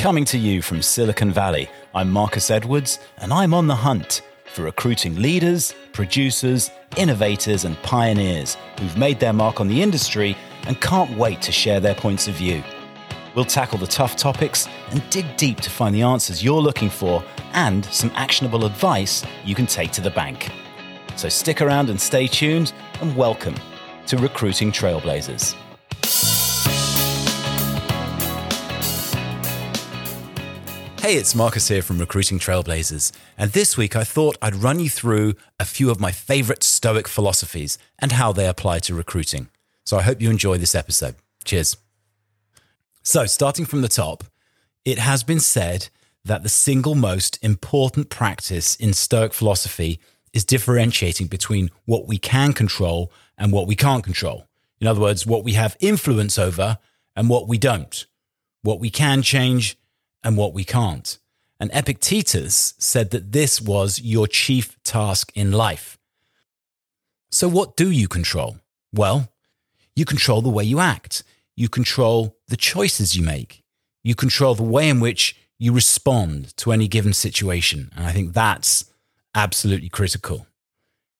Coming to you from Silicon Valley, I'm Marcus Edwards, and I'm on the hunt for recruiting leaders, producers, innovators, and pioneers who've made their mark on the industry and can't wait to share their points of view. We'll tackle the tough topics and dig deep to find the answers you're looking for and some actionable advice you can take to the bank. So stick around and stay tuned, and welcome to Recruiting Trailblazers. Hey, it's Marcus here from Recruiting Trailblazers, and this week I thought I'd run you through a few of my favorite Stoic philosophies and how they apply to recruiting. So I hope you enjoy this episode. Cheers. So, starting from the top, it has been said that the single most important practice in Stoic philosophy is differentiating between what we can control and what we can't control. In other words, what we have influence over and what we don't, what we can change and what we can't. And Epictetus said that this was your chief task in life. So, what do you control? Well, you control the way you act, you control the choices you make, you control the way in which you respond to any given situation. And I think that's absolutely critical.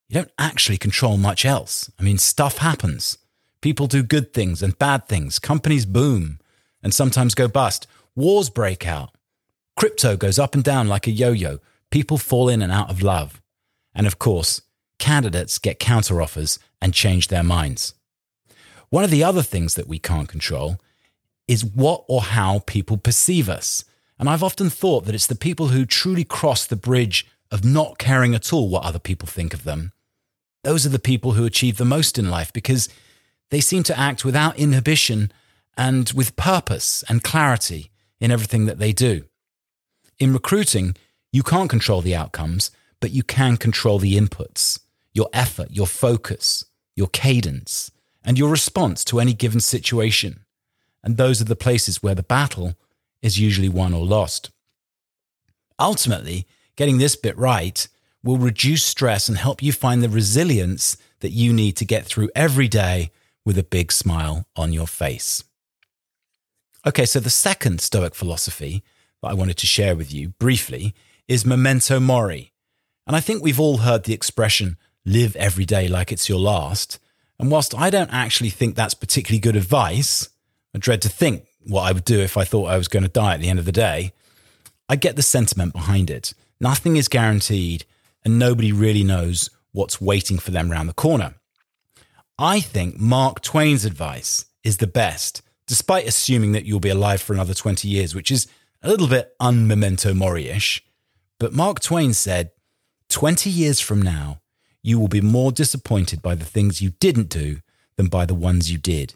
You don't actually control much else. I mean, stuff happens. People do good things and bad things. Companies boom and sometimes go bust. Wars break out. Crypto goes up and down like a yo yo. People fall in and out of love. And of course, candidates get counteroffers and change their minds. One of the other things that we can't control is what or how people perceive us. And I've often thought that it's the people who truly cross the bridge of not caring at all what other people think of them. Those are the people who achieve the most in life because they seem to act without inhibition and with purpose and clarity in everything that they do. In recruiting, you can't control the outcomes, but you can control the inputs, your effort, your focus, your cadence, and your response to any given situation. And those are the places where the battle is usually won or lost. Ultimately, getting this bit right will reduce stress and help you find the resilience that you need to get through every day with a big smile on your face. Okay, so the second Stoic philosophy that I wanted to share with you briefly is memento mori. And I think we've all heard the expression live every day like it's your last. And whilst I don't actually think that's particularly good advice, I dread to think what I would do if I thought I was going to die at the end of the day, I get the sentiment behind it. Nothing is guaranteed, and nobody really knows what's waiting for them around the corner. I think Mark Twain's advice is the best despite assuming that you'll be alive for another 20 years, which is a little bit unmemento mori ish. But Mark Twain said, 20 years from now, you will be more disappointed by the things you didn't do than by the ones you did.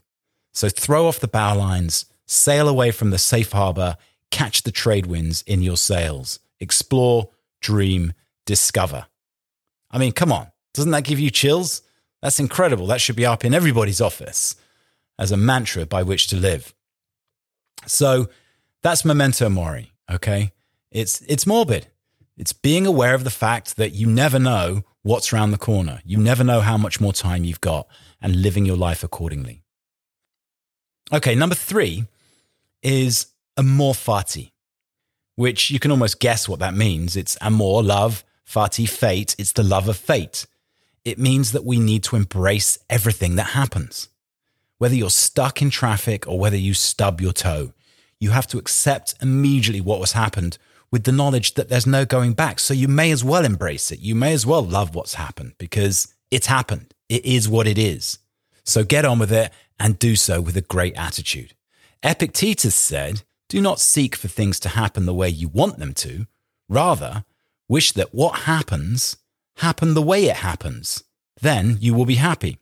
So throw off the bow lines, sail away from the safe harbor, catch the trade winds in your sails, explore, dream, discover. I mean, come on, doesn't that give you chills? That's incredible. That should be up in everybody's office as a mantra by which to live. So that's memento mori, okay? It's it's morbid. It's being aware of the fact that you never know what's around the corner. You never know how much more time you've got and living your life accordingly. Okay, number 3 is amor fati, which you can almost guess what that means. It's amor, love, fati, fate. It's the love of fate. It means that we need to embrace everything that happens. Whether you're stuck in traffic or whether you stub your toe, you have to accept immediately what has happened with the knowledge that there's no going back. So you may as well embrace it. You may as well love what's happened because it's happened. It is what it is. So get on with it and do so with a great attitude. Epictetus said, Do not seek for things to happen the way you want them to. Rather, wish that what happens happen the way it happens. Then you will be happy.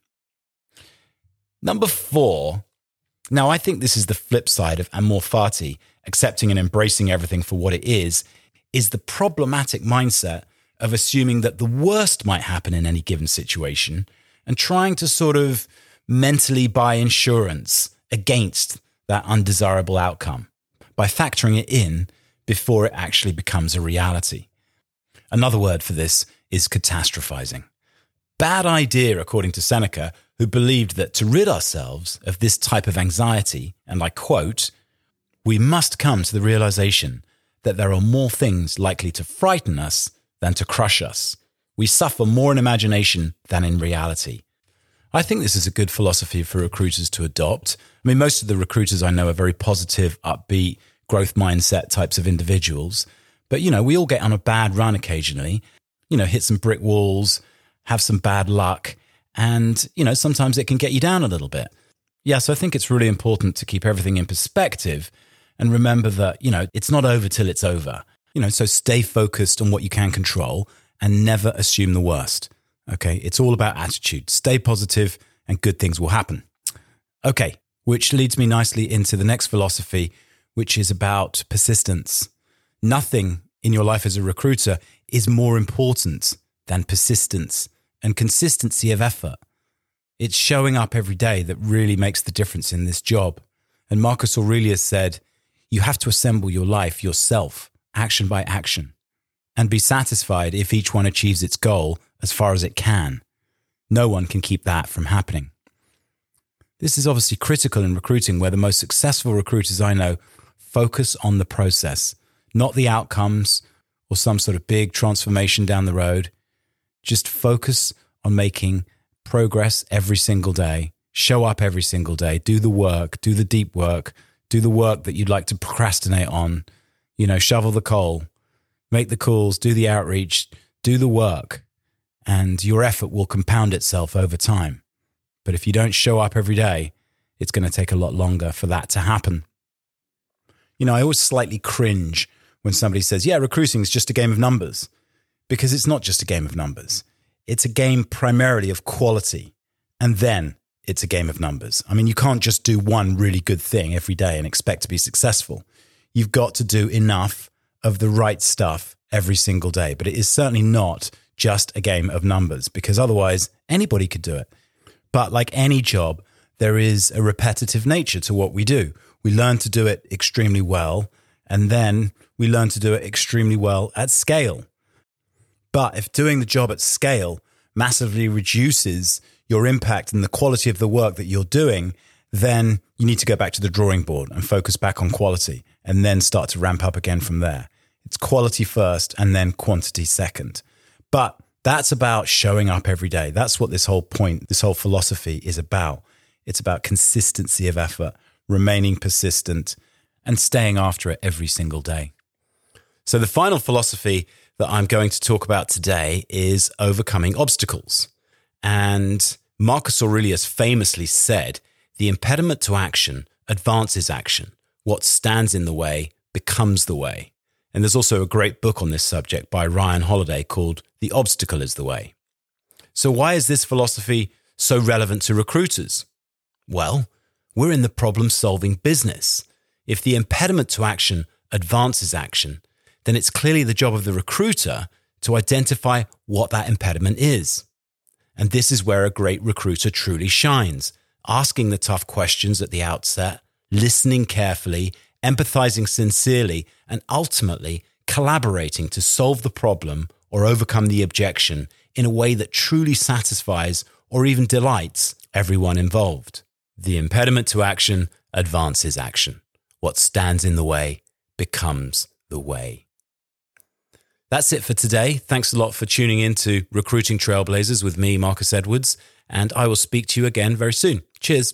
Number four. Now, I think this is the flip side of amor fati, accepting and embracing everything for what it is, is the problematic mindset of assuming that the worst might happen in any given situation and trying to sort of mentally buy insurance against that undesirable outcome by factoring it in before it actually becomes a reality. Another word for this is catastrophizing. Bad idea, according to Seneca, who believed that to rid ourselves of this type of anxiety, and I quote, we must come to the realization that there are more things likely to frighten us than to crush us. We suffer more in imagination than in reality. I think this is a good philosophy for recruiters to adopt. I mean, most of the recruiters I know are very positive, upbeat, growth mindset types of individuals. But, you know, we all get on a bad run occasionally, you know, hit some brick walls, have some bad luck. And, you know, sometimes it can get you down a little bit. Yeah, so I think it's really important to keep everything in perspective and remember that, you know, it's not over till it's over. You know, so stay focused on what you can control and never assume the worst. Okay. It's all about attitude. Stay positive and good things will happen. Okay. Which leads me nicely into the next philosophy, which is about persistence. Nothing in your life as a recruiter is more important than persistence and consistency of effort. It's showing up every day that really makes the difference in this job. And Marcus Aurelius said, You have to assemble your life yourself, action by action, and be satisfied if each one achieves its goal as far as it can. No one can keep that from happening. This is obviously critical in recruiting, where the most successful recruiters I know focus on the process, not the outcomes or some sort of big transformation down the road. Just focus on making progress every single day, show up every single day, do the work, do the deep work, do the work that you'd like to procrastinate on, you know, shovel the coal, make the calls, do the outreach, do the work. And your effort will compound itself over time. But if you don't show up every day, it's going to take a lot longer for that to happen. You know, I always slightly cringe when somebody says, yeah, recruiting is just a game of numbers, because it's not just a game of numbers. It's a game primarily of quality, and then it's a game of numbers. I mean, you can't just do one really good thing every day and expect to be successful. You've got to do enough of the right stuff every single day, but it is certainly not just a game of numbers because otherwise anybody could do it. But like any job, there is a repetitive nature to what we do. We learn to do it extremely well, and then we learn to do it extremely well at scale. But if doing the job at scale massively reduces your impact and the quality of the work that you're doing, then you need to go back to the drawing board and focus back on quality and then start to ramp up again from there. It's quality first and then quantity second. But that's about showing up every day. That's what this whole point, this whole philosophy is about. It's about consistency of effort, remaining persistent, and staying after it every single day. So, the final philosophy that I'm going to talk about today is overcoming obstacles. And Marcus Aurelius famously said, The impediment to action advances action. What stands in the way becomes the way. And there's also a great book on this subject by Ryan Holiday called The Obstacle is the Way. So, why is this philosophy so relevant to recruiters? Well, we're in the problem solving business. If the impediment to action advances action, then it's clearly the job of the recruiter to identify what that impediment is. And this is where a great recruiter truly shines, asking the tough questions at the outset, listening carefully, empathizing sincerely, and ultimately collaborating to solve the problem or overcome the objection in a way that truly satisfies or even delights everyone involved. The impediment to action advances action. What stands in the way becomes the way. That's it for today. Thanks a lot for tuning in to Recruiting Trailblazers with me, Marcus Edwards, and I will speak to you again very soon. Cheers.